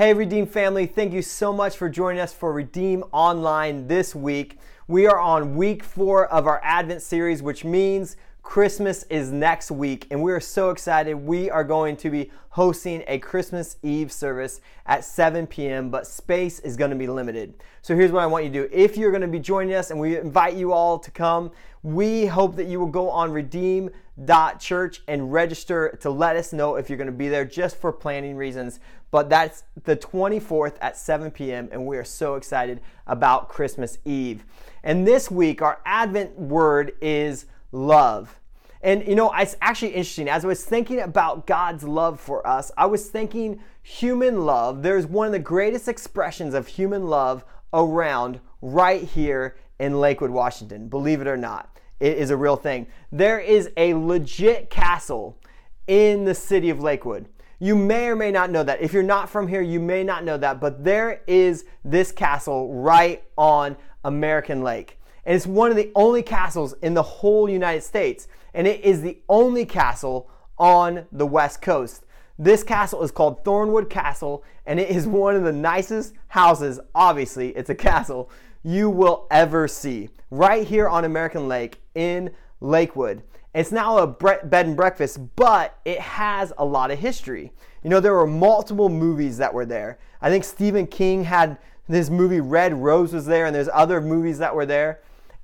Hey, Redeem family, thank you so much for joining us for Redeem Online this week. We are on week four of our Advent series, which means Christmas is next week, and we are so excited. We are going to be hosting a Christmas Eve service at 7 p.m., but space is going to be limited. So here's what I want you to do. If you're going to be joining us, and we invite you all to come, we hope that you will go on redeem.church and register to let us know if you're going to be there just for planning reasons. But that's the 24th at 7 p.m., and we are so excited about Christmas Eve. And this week, our Advent word is love. And you know, it's actually interesting. As I was thinking about God's love for us, I was thinking human love. There's one of the greatest expressions of human love around right here in Lakewood, Washington. Believe it or not, it is a real thing. There is a legit castle in the city of Lakewood. You may or may not know that. If you're not from here, you may not know that, but there is this castle right on American Lake. And it's one of the only castles in the whole United States. And it is the only castle on the West Coast. This castle is called Thornewood Castle, and it is one of the nicest houses, obviously, it's a castle, you will ever see. Right here on American Lake in Lakewood. It's now a bed and breakfast, but it has a lot of history. You know, there were multiple movies that were there. I think Stephen King had this movie Red Rose was there, and there's other movies that were there.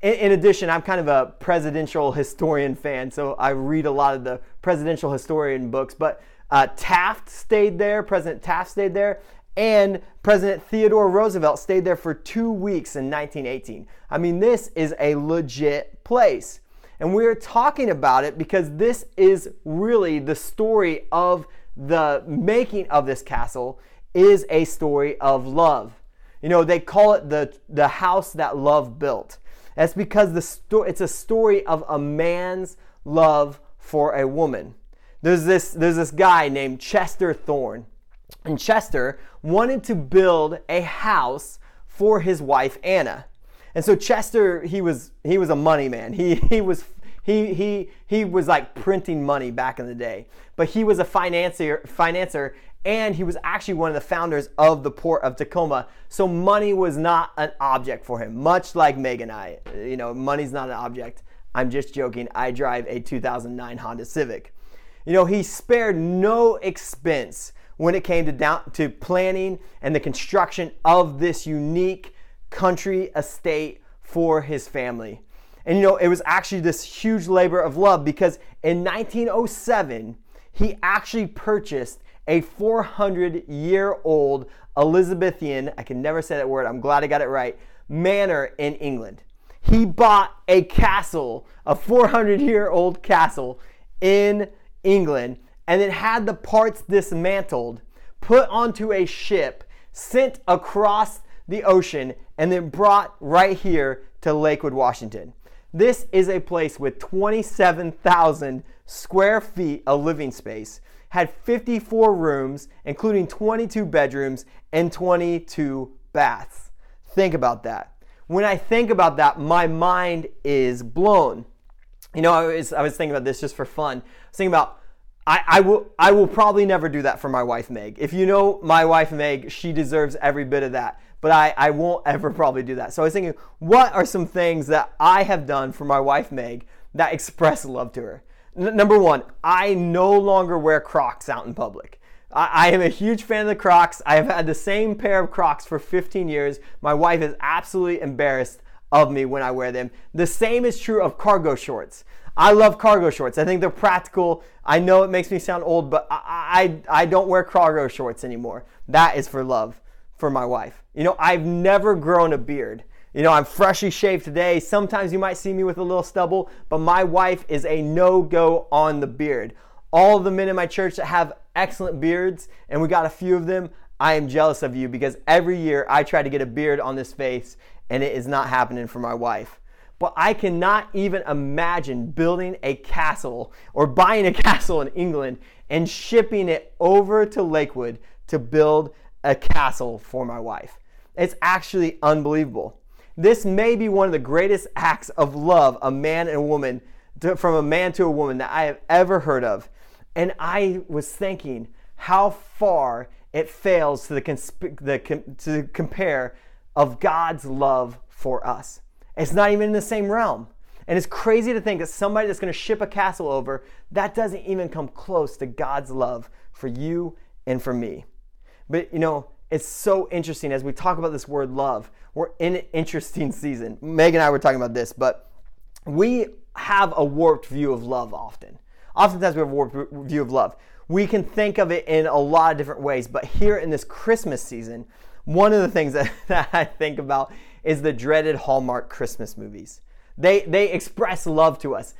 In, addition, I'm kind of a presidential historian fan, so I read a lot of the presidential historian books. But uh, Taft stayed there, President Taft stayed there, and President Theodore Roosevelt stayed there for two weeks in 1918. I mean, this is a legit place. And we're talking about it because this is really the story of the making of this castle is a story of love. You know, they call it the, the house that love built. That's because the sto- it's a story of a man's love for a woman. There's this, there's this guy named Chester Thorne. And Chester wanted to build a house for his wife Anna. And so Chester, he was he was a money man. He he was he he he was like printing money back in the day. But he was a financier financer and he was actually one of the founders of the port of Tacoma. So money was not an object for him, much like Meg and I. You know, money's not an object. I'm just joking. I drive a 2009 Honda Civic. You know, he spared no expense when it came to down to planning and the construction of this unique country estate for his family. And you know, it was actually this huge labor of love because in 1907, he actually purchased a 400 year old Elizabethan, I can never say that word, I'm glad I got it right, manor in England. He bought a castle, a 400 year old castle in England, and then had the parts dismantled, put onto a ship, sent across the ocean, and then brought right here to Lakewood, Washington. This is a place with 27,000 square feet of living space had 54 rooms, including 22 bedrooms and 22 baths. Think about that. When I think about that, my mind is blown. You know, I was, I was thinking about this just for fun. I was thinking about I, I, will I will probably never do that for my wife Meg. If you know my wife Meg, she deserves every bit of that. But I, I won't ever probably do that. So I was thinking, what are some things that I have done for my wife Meg that express love to her? N- number one, I no longer wear Crocs out in public. I-, am a huge fan of the Crocs. I have had the same pair of Crocs for 15 years. My wife is absolutely embarrassed of me when I wear them. The same is true of cargo shorts. I love cargo shorts. I think they're practical. I know it makes me sound old, but I, I, I don't wear cargo shorts anymore. That is for love for my wife. You know, I've never grown a beard. You know, I'm freshly shaved today. Sometimes you might see me with a little stubble, but my wife is a no go on the beard. All the men in my church that have excellent beards, and we got a few of them, I am jealous of you because every year I try to get a beard on this face, and it is not happening for my wife. But I cannot even imagine building a castle or buying a castle in England and shipping it over to Lakewood to build a castle for my wife. It's actually unbelievable. This may be one of the greatest acts of love a man and a woman, to, from a man to a woman, that I have ever heard of. And I was thinking how far it fails to the, consp- the to compare of God's love for us. It's not even in the same realm. And it's crazy to think that somebody that's going to ship a castle over, that doesn't even come close to God's love for you and for me. But you know, it's so interesting as we talk about this word love. We're in an interesting season. Meg and I were talking about this, but we have a warped view of love often. Oftentimes we have a warped view of love. We can think of it in a lot of different ways, but here in this Christmas season, one of the things that, that I think about is the dreaded Hallmark Christmas movies. They, they express love to us.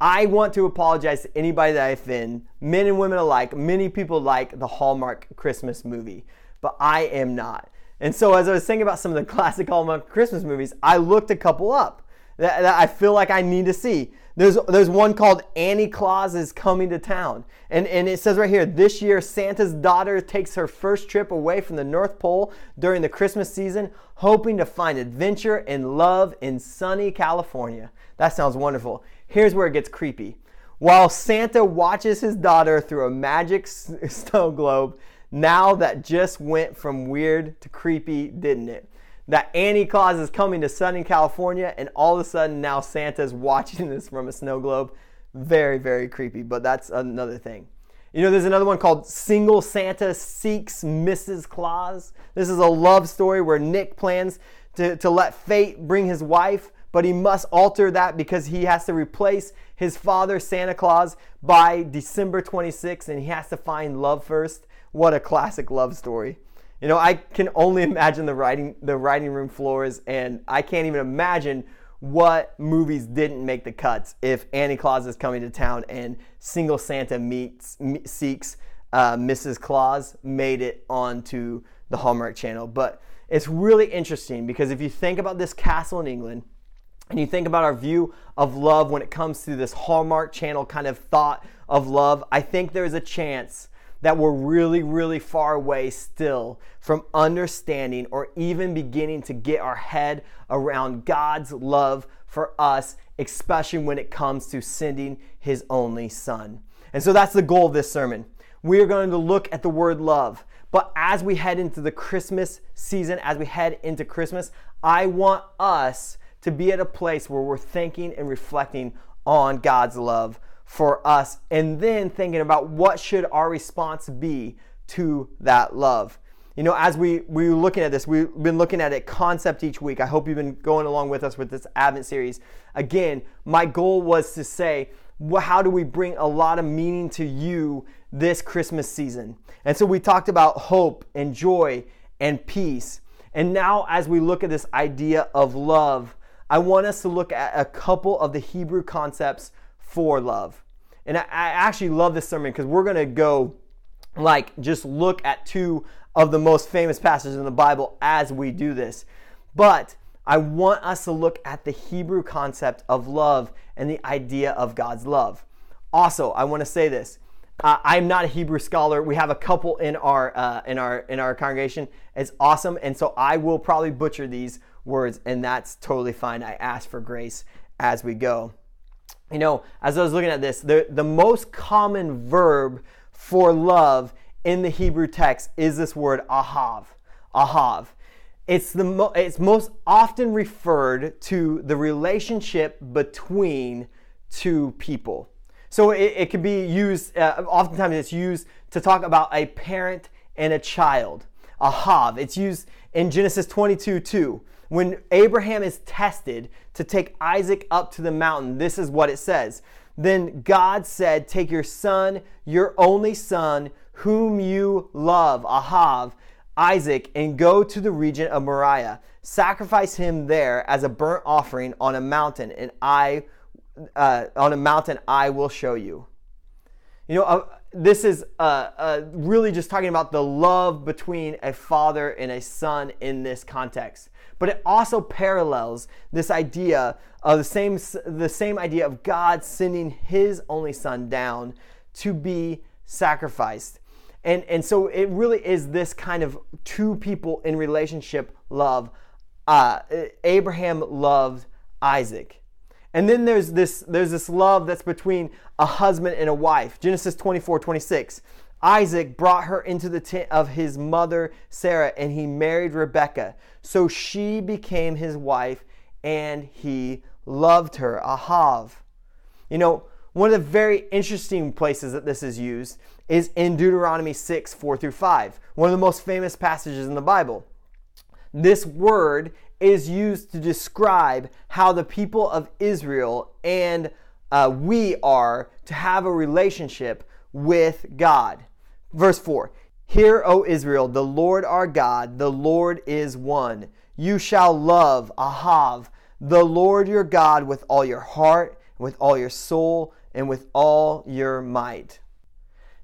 I want to apologize to anybody that I offend, men and women alike. Many people like the Hallmark Christmas movie, but I am not. And so, as I was thinking about some of the classic Hallmark Christmas movies, I looked a couple up that, that I feel like I need to see. There's, there's one called Annie Claus is Coming to Town. And, and it says right here this year, Santa's daughter takes her first trip away from the North Pole during the Christmas season, hoping to find adventure and love in sunny California. That sounds wonderful. Here's where it gets creepy. While Santa watches his daughter through a magic snow globe, now that just went from weird to creepy, didn't it? that Annie Claus is coming to sunny California, and all of a sudden now Santa's watching this from a snow globe. Very, very creepy, but that's another thing. You know, there's another one called Single Santa Seeks Mrs. Claus. This is a love story where Nick plans to, to let fate bring his wife, but he must alter that because he has to replace his father, Santa Claus, by December 26th, and he has to find love first. What a classic love story. You know, I can only imagine the writing the writing room floors, and I can't even imagine what movies didn't make the cuts if Annie Claus is coming to town and Single Santa meets seeks uh, Mrs. Claus made it onto the Hallmark Channel. But it's really interesting because if you think about this castle in England and you think about our view of love when it comes to this Hallmark Channel kind of thought of love, I think there's a chance that we're really, really far away still from understanding or even beginning to get our head around God's love for us, especially when it comes to sending His only Son. And so that's the goal of this sermon. We are going to look at the word love. But as we head into the Christmas season, as we head into Christmas, I want us to be at a place where we're thinking and reflecting on God's love for us and then thinking about what should our response be to that love. You know as we we were looking at this we've been looking at it concept each week. I hope you've been going along with us with this advent series. Again my goal was to say how do we bring a lot of meaning to you this christmas season? And so we talked about hope and joy and peace. And now as we look at this idea of love i want us to look at a couple of the hebrew concepts for love. And I, I actually love this sermon because we're going to go like just look at two of the most famous passages in the Bible as we do this. But I want us to look at the Hebrew concept of love and the idea of God's love. Also, I want to say this. Uh, I'm not a Hebrew scholar. We have a couple in our uh, in our in our congregation. It's awesome, and so I will probably butcher these words, and that's totally fine. I ask for grace as we go you know, as I was looking at this, the, the most common verb for love in the Hebrew text is this word ahav. Ahav. It's, the mo- it's most often referred to the relationship between two people. So it, it could be used, uh, oftentimes it's used to talk about a parent and a child. Ahav. It's used in Genesis 22 2 when Abraham is tested to take Isaac up to the mountain, this is what it says. Then God said, Take your son, your only son, whom you love, Ahav, Isaac, and go to the region of Moriah. Sacrifice him there as a burnt offering on a mountain, and I, uh, on a mountain, I will show you. You know, uh, this is uh, uh, really just talking about the love between a father and a son in this context but it also parallels this idea of the same, the same idea of God sending his only son down to be sacrificed. And, and so it really is this kind of two people in relationship love. Uh, Abraham loved Isaac. And then there's this, there's this love that's between a husband and a wife. Genesis 24, 26. Isaac brought her into the tent of his mother Sarah, and he married Rebekah. So she became his wife, and he loved her. Ahav. You know, one of the very interesting places that this is used is in Deuteronomy 6 4 through 5, one of the most famous passages in the Bible. This word is used to describe how the people of Israel and uh, we are to have a relationship with God. Verse 4 Hear, O Israel, the Lord our God, the Lord is one. You shall love, Ahav, the Lord your God with all your heart, with all your soul, and with all your might.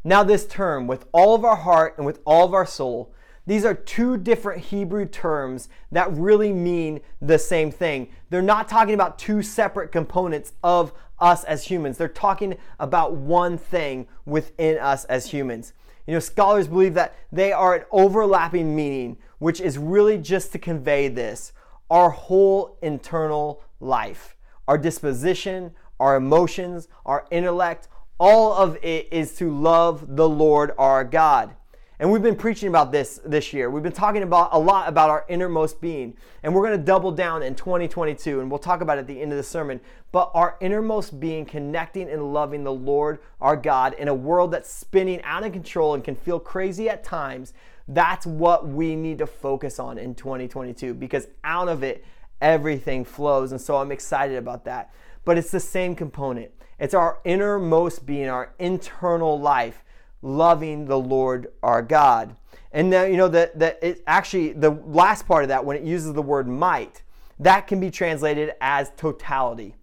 Now, this term, with all of our heart and with all of our soul, these are two different Hebrew terms that really mean the same thing. They're not talking about two separate components of us as humans. They're talking about one thing within us as humans. You know, scholars believe that they are an overlapping meaning, which is really just to convey this our whole internal life, our disposition, our emotions, our intellect, all of it is to love the Lord our God. And we've been preaching about this this year. We've been talking about a lot about our innermost being. And we're going to double down in 2022 and we'll talk about it at the end of the sermon. But our innermost being connecting and loving the Lord our God in a world that's spinning out of control and can feel crazy at times. That's what we need to focus on in 2022 because out of it everything flows. And so I'm excited about that. But it's the same component. It's our innermost being, our internal life loving the Lord our God. And now, you know, that that it actually the last part of that, when it uses the word might, that can be translated as totality,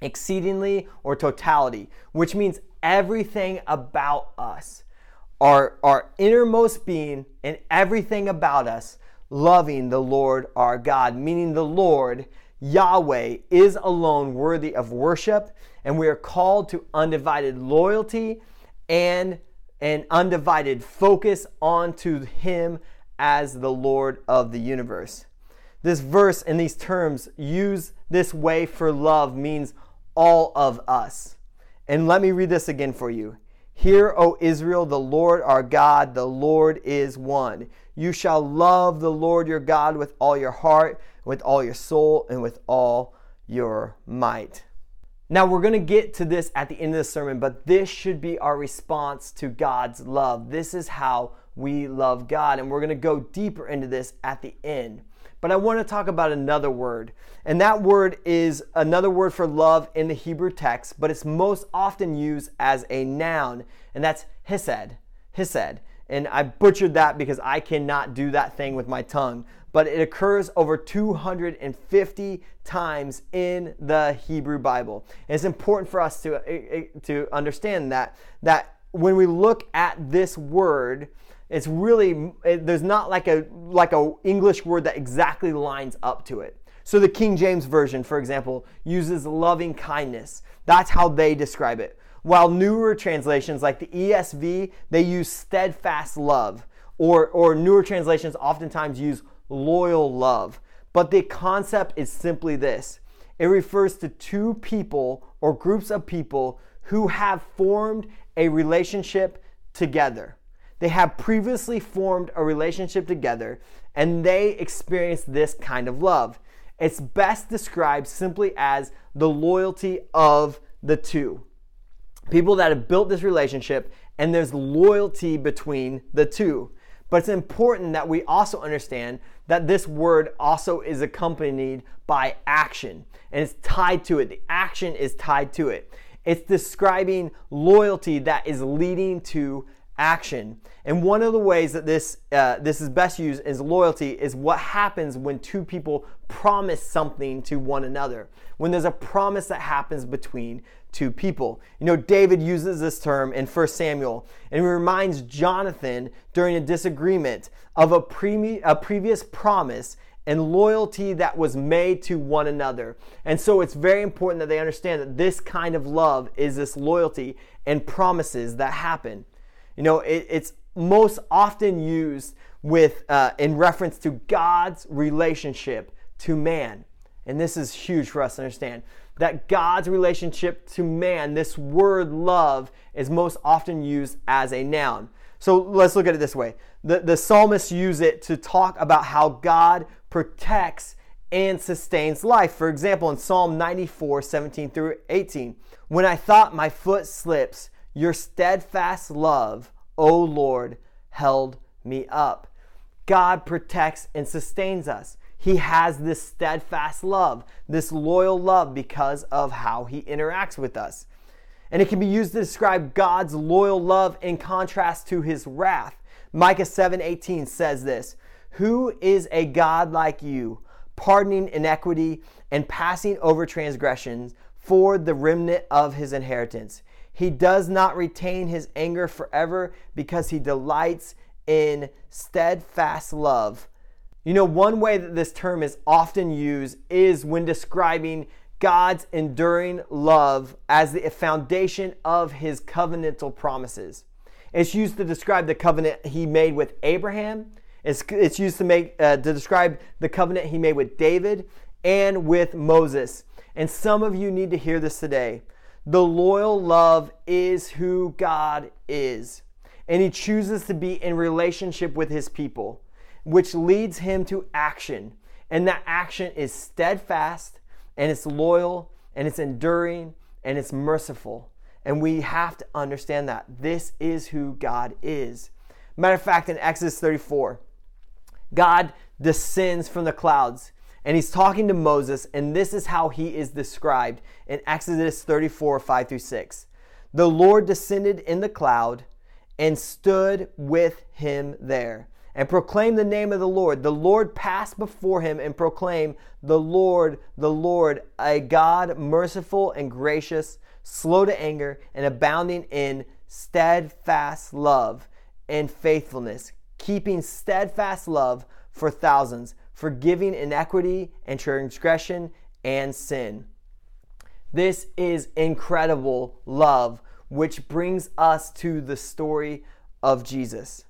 exceedingly or totality, which means everything about us, our, our innermost being and everything about us, loving the Lord our God, meaning the Lord, Yahweh, is alone worthy of worship, and we are called to undivided loyalty and and undivided focus onto Him as the Lord of the universe. This verse and these terms used this way for love means all of us. And let me read this again for you. Hear, O Israel, the Lord our God, the Lord is one. You shall love the Lord your God with all your heart, with all your soul, and with all your might. Now, we're going to get to this at the end of the sermon, but this should be our response to God's love. This is how we love God, and we're going to go deeper into this at the end. But I want to talk about another word, and that word is another word for love in the Hebrew text, but it's most often used as a noun, and that's hesed. Hesed. And I butchered that because I cannot do that thing with my tongue but it occurs over 250 times in the Hebrew Bible. And it's important for us to, eh, eh, to understand that, that when we look at this word, it's really it, there's not like a like a English word that exactly lines up to it. So the King James version, for example, uses loving kindness. That's how they describe it. While newer translations like the ESV, they use steadfast love, or or newer translations oftentimes use loyal love. But the concept is simply this it refers to two people or groups of people who have formed a relationship together. They have previously formed a relationship together and they experience this kind of love. It's best described simply as the loyalty of the two. People that have built this relationship and there's loyalty between the two. But it's important that we also understand that this word also is accompanied by action and it's tied to it. The action is tied to it. It's describing loyalty that is leading to action. And one of the ways that this uh, this is best used is loyalty is what happens when two people promise something to one another. When there's a promise that happens between two people. You know, David uses this term in 1 Samuel and he reminds Jonathan during a disagreement of a, pre- a previous promise and loyalty that was made to one another. And so it's very important that they understand that this kind of love is this loyalty and promises that happen. You know, it, it's most often used with uh, in reference to God's relationship to man. And this is huge for us to understand that God's relationship to man, this word love, is most often used as a noun. So let's look at it this way. The, the psalmists use it to talk about how God protects and sustains life. For example, in Psalm 94, 17 through 18, when I thought my foot slips, your steadfast love, O Lord, held me up. God protects and sustains us. He has this steadfast love, this loyal love because of how he interacts with us. And it can be used to describe God's loyal love in contrast to his wrath. Micah 7:18 says this, "Who is a God like you, pardoning iniquity and passing over transgressions for the remnant of his inheritance? He does not retain his anger forever because he delights in steadfast love." You know, one way that this term is often used is when describing God's enduring love as the foundation of his covenantal promises. It's used to describe the covenant he made with Abraham. It's, it's used to make uh, to describe the covenant he made with David and with Moses. And some of you need to hear this today. The loyal love is who God is. And he chooses to be in relationship with his people, which leads him to action. And that action is steadfast and it's loyal and it's enduring and it's merciful. And we have to understand that this is who God is. Matter of fact, in Exodus 34, God descends from the clouds and he's talking to Moses, and this is how he is described in Exodus 34 5 through 6. The Lord descended in the cloud and stood with him there and proclaimed the name of the Lord. The Lord passed before him and proclaimed, The Lord, the Lord, a God merciful and gracious, slow to anger, and abounding in steadfast love and faithfulness, keeping steadfast love for thousands, forgiving inequity and transgression and sin. This is incredible love, which brings us to the story of Jesus.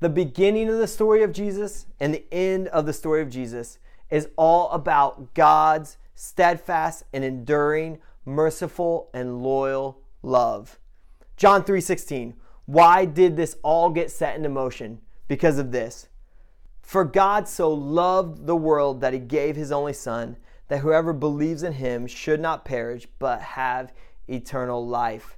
The beginning of the story of Jesus and the end of the story of Jesus is all about God's steadfast and enduring, merciful and loyal love. John 3:16. Why did this all get set into motion? Because of this. For God so loved the world that he gave his only son that whoever believes in him should not perish but have eternal life.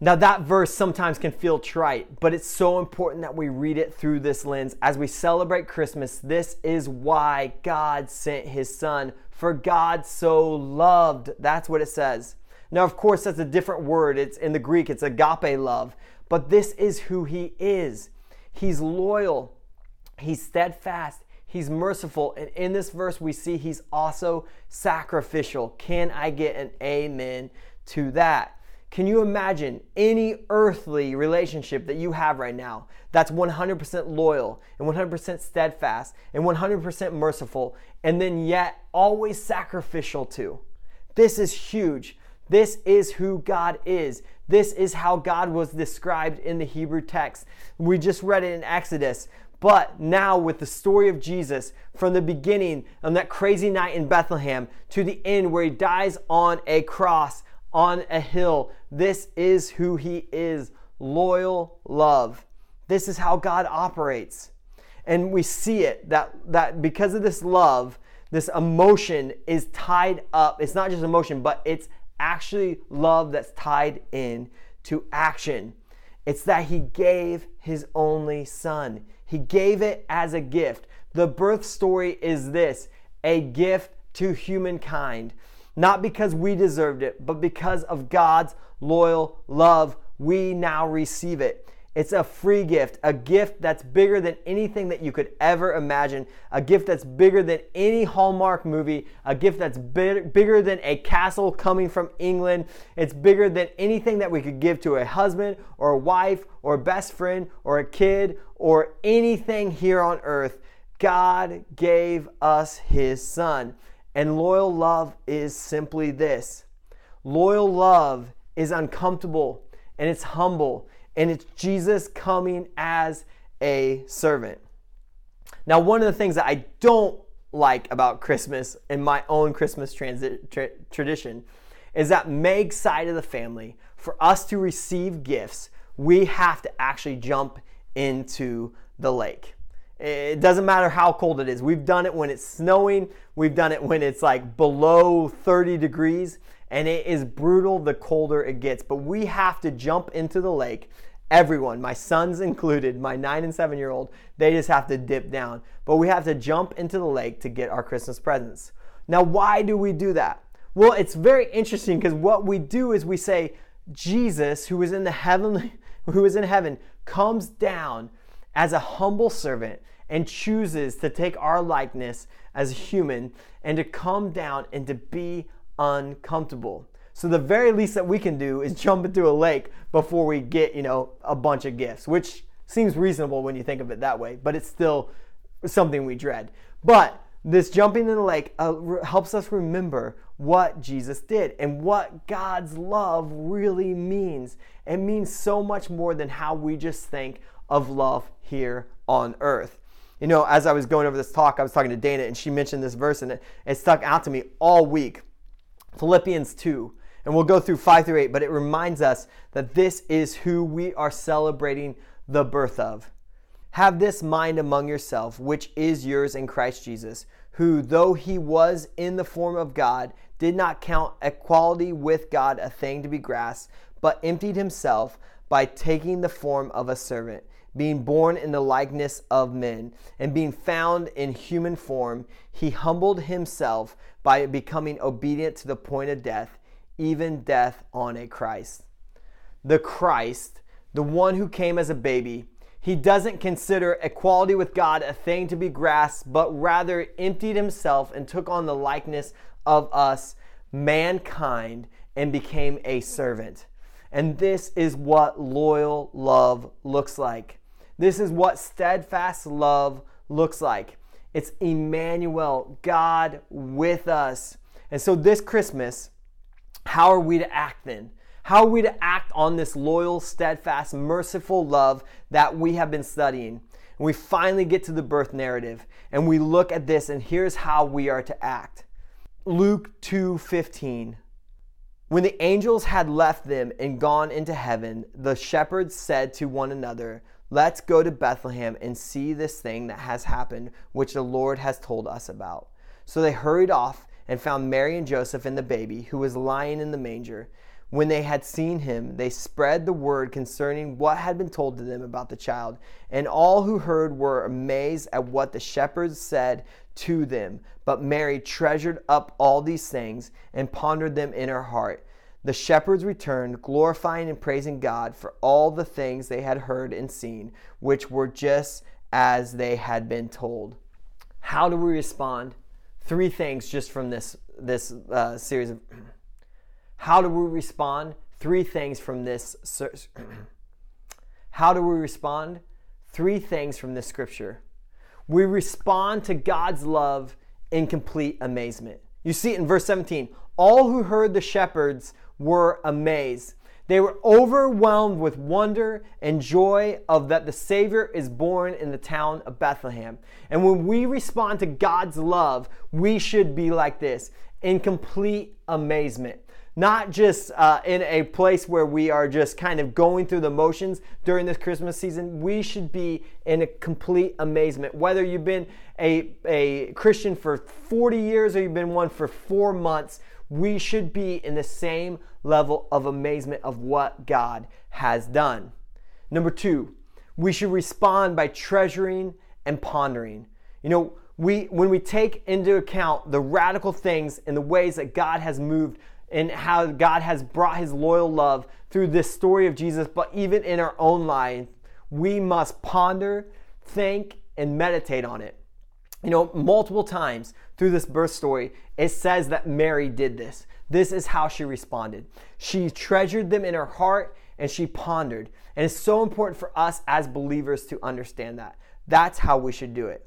Now, that verse sometimes can feel trite, but it's so important that we read it through this lens. As we celebrate Christmas, this is why God sent his son. For God so loved. That's what it says. Now, of course, that's a different word. It's in the Greek, it's agape love. But this is who he is. He's loyal, he's steadfast, he's merciful. And in this verse, we see he's also sacrificial. Can I get an amen to that? Can you imagine any earthly relationship that you have right now that's 100% loyal and 100% steadfast and 100% merciful and then yet always sacrificial to? This is huge. This is who God is. This is how God was described in the Hebrew text. We just read it in Exodus. But now, with the story of Jesus from the beginning on that crazy night in Bethlehem to the end where he dies on a cross, on a hill. This is who He is loyal love. This is how God operates. And we see it that, that because of this love, this emotion is tied up. It's not just emotion, but it's actually love that's tied in to action. It's that He gave His only Son, He gave it as a gift. The birth story is this a gift to humankind not because we deserved it, but because of God's loyal love, we now receive it. It's a free gift, a gift that's bigger than anything that you could ever imagine, a gift that's bigger than any Hallmark movie, a gift that's big, bigger than a castle coming from England. It's bigger than anything that we could give to a husband or a wife or a best friend or a kid or anything here on earth. God gave us His Son. And loyal love is simply this loyal love is uncomfortable and it's humble and it's Jesus coming as a servant. Now, one of the things that I don't like about Christmas in my own Christmas transi- tra- tradition is that Meg's side of the family, for us to receive gifts, we have to actually jump into the lake. It doesn't matter how cold it is. We've done it when it's snowing, we've done it when it's like below 30 degrees, and it is brutal the colder it gets. But we have to jump into the lake. Everyone, my sons included, my nine and seven year old, they just have to dip down. But we have to jump into the lake to get our Christmas presents. Now, why do we do that? Well, it's very interesting because what we do is we say, Jesus, who is in the heavenly, who is in heaven, comes down as a humble servant and chooses to take our likeness as a human and to come down and to be uncomfortable. So the very least that we can do is jump into a lake before we get, you know, a bunch of gifts, which seems reasonable when you think of it that way, but it's still something we dread. But this jumping in the lake uh, re- helps us remember what Jesus did and what God's love really means. It means so much more than how we just think of love here on earth. You know, as I was going over this talk, I was talking to Dana and she mentioned this verse and it, it stuck out to me all week. Philippians 2. And we'll go through 5 through 8, but it reminds us that this is who we are celebrating the birth of. Have this mind among yourself, which is yours in Christ Jesus, who, though he was in the form of God, did not count equality with God a thing to be grasped, but emptied himself by taking the form of a servant being born in the likeness of men, and being found in human form, he humbled himself by becoming obedient to the point of death, even death on a Christ. The Christ, the one who came as a baby, he doesn't consider equality with God a thing to be grasped, but rather emptied himself and took on the likeness of us, mankind, and became a servant. And this is what loyal love looks like. This is what steadfast love looks like. It's Emmanuel, God with us. And so this Christmas, how are we to act then? How are we to act on this loyal, steadfast, merciful love that we have been studying? And we finally get to the birth narrative and we look at this and here's how we are to act. Luke 2:15 When the angels had left them and gone into heaven, the shepherds said to one another, Let's go to Bethlehem and see this thing that has happened, which the Lord has told us about. So they hurried off and found Mary and Joseph and the baby, who was lying in the manger. When they had seen him, they spread the word concerning what had been told to them about the child. And all who heard were amazed at what the shepherds said to them. But Mary treasured up all these things and pondered them in her heart. The shepherds returned, glorifying and praising God for all the things they had heard and seen, which were just as they had been told. How do we respond? Three things just from this this uh, series of. How do we respond? Three things from this. How do we respond? Three things from this scripture. We respond to God's love in complete amazement. You see it in verse 17. All who heard the shepherds were amazed. They were overwhelmed with wonder and joy of that the Savior is born in the town of Bethlehem. And when we respond to God's love, we should be like this in complete amazement. Not just uh, in a place where we are just kind of going through the motions during this Christmas season. We should be in a complete amazement. Whether you've been a, a Christian for 40 years or you've been one for four months, we should be in the same level of amazement of what God has done. Number two, we should respond by treasuring and pondering. You know, we when we take into account the radical things and the ways that God has moved and how God has brought his loyal love through this story of Jesus, but even in our own life, we must ponder, think, and meditate on it. You know, multiple times through this birth story, it says that Mary did this. This is how she responded. She treasured them in her heart and she pondered. And it's so important for us as believers to understand that. That's how we should do it.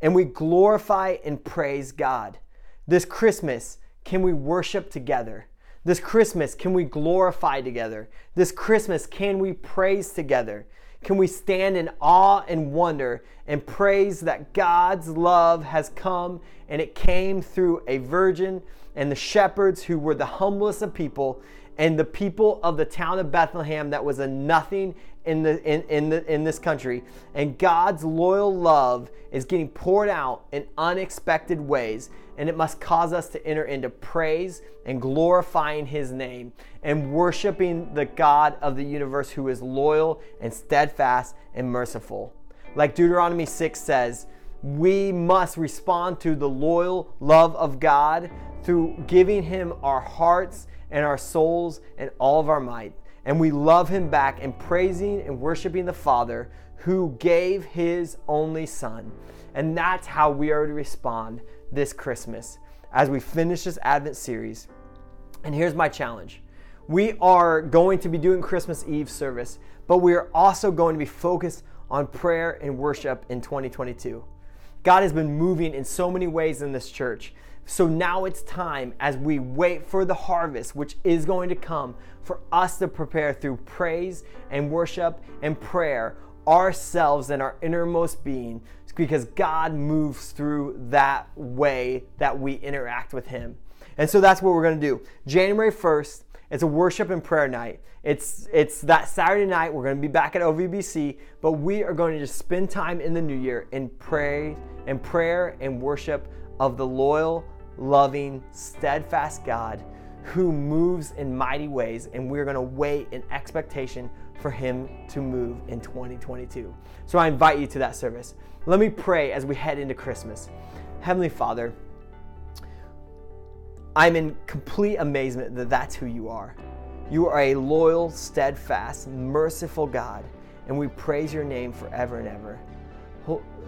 And we glorify and praise God. This Christmas, can we worship together? This Christmas, can we glorify together? This Christmas, can we praise together? Can we stand in awe and wonder and praise that God's love has come and it came through a virgin and the shepherds who were the humblest of people and the people of the town of Bethlehem that was a nothing in the in, in the in this country. And God's loyal love is getting poured out in unexpected ways and it must cause us to enter into praise and glorifying his name and worshiping the God of the universe who is loyal and steadfast and merciful like Deuteronomy 6 says we must respond to the loyal love of God through giving him our hearts and our souls and all of our might. And we love him back and praising and worshiping the Father who gave his only Son. And that's how we are to respond this Christmas as we finish this Advent series. And here's my challenge we are going to be doing Christmas Eve service, but we are also going to be focused on prayer and worship in 2022. God has been moving in so many ways in this church. So now it's time as we wait for the harvest, which is going to come, for us to prepare through praise and worship and prayer ourselves and our innermost being because God moves through that way that we interact with Him. And so that's what we're going to do. January 1st, it's a worship and prayer night. It's it's that Saturday night. We're going to be back at OVBC, but we are going to just spend time in the new year in pray and prayer and worship of the loyal, loving, steadfast God who moves in mighty ways, and we're to wait in expectation for Him to move in 2022. So I invite you to that service. Let me pray as we head into Christmas. Heavenly Father, I'm in complete amazement that that's who you are. You are a loyal, steadfast, merciful God, and we praise your name forever and ever.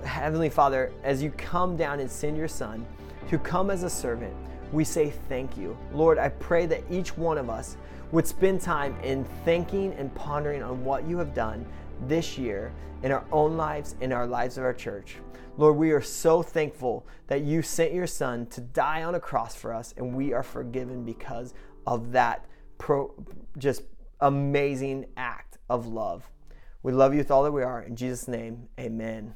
Heavenly Father, as you come down and send your Son to come as a servant, we say thank you. Lord, I pray that each one of us would spend time in thinking and pondering on what you have done this year in our own lives, in our lives of our church. Lord, we are so thankful that you sent your Son to die on a cross for us, and we are forgiven because of that pro- just amazing act of love. We love you with all that we are. In Jesus' name, amen.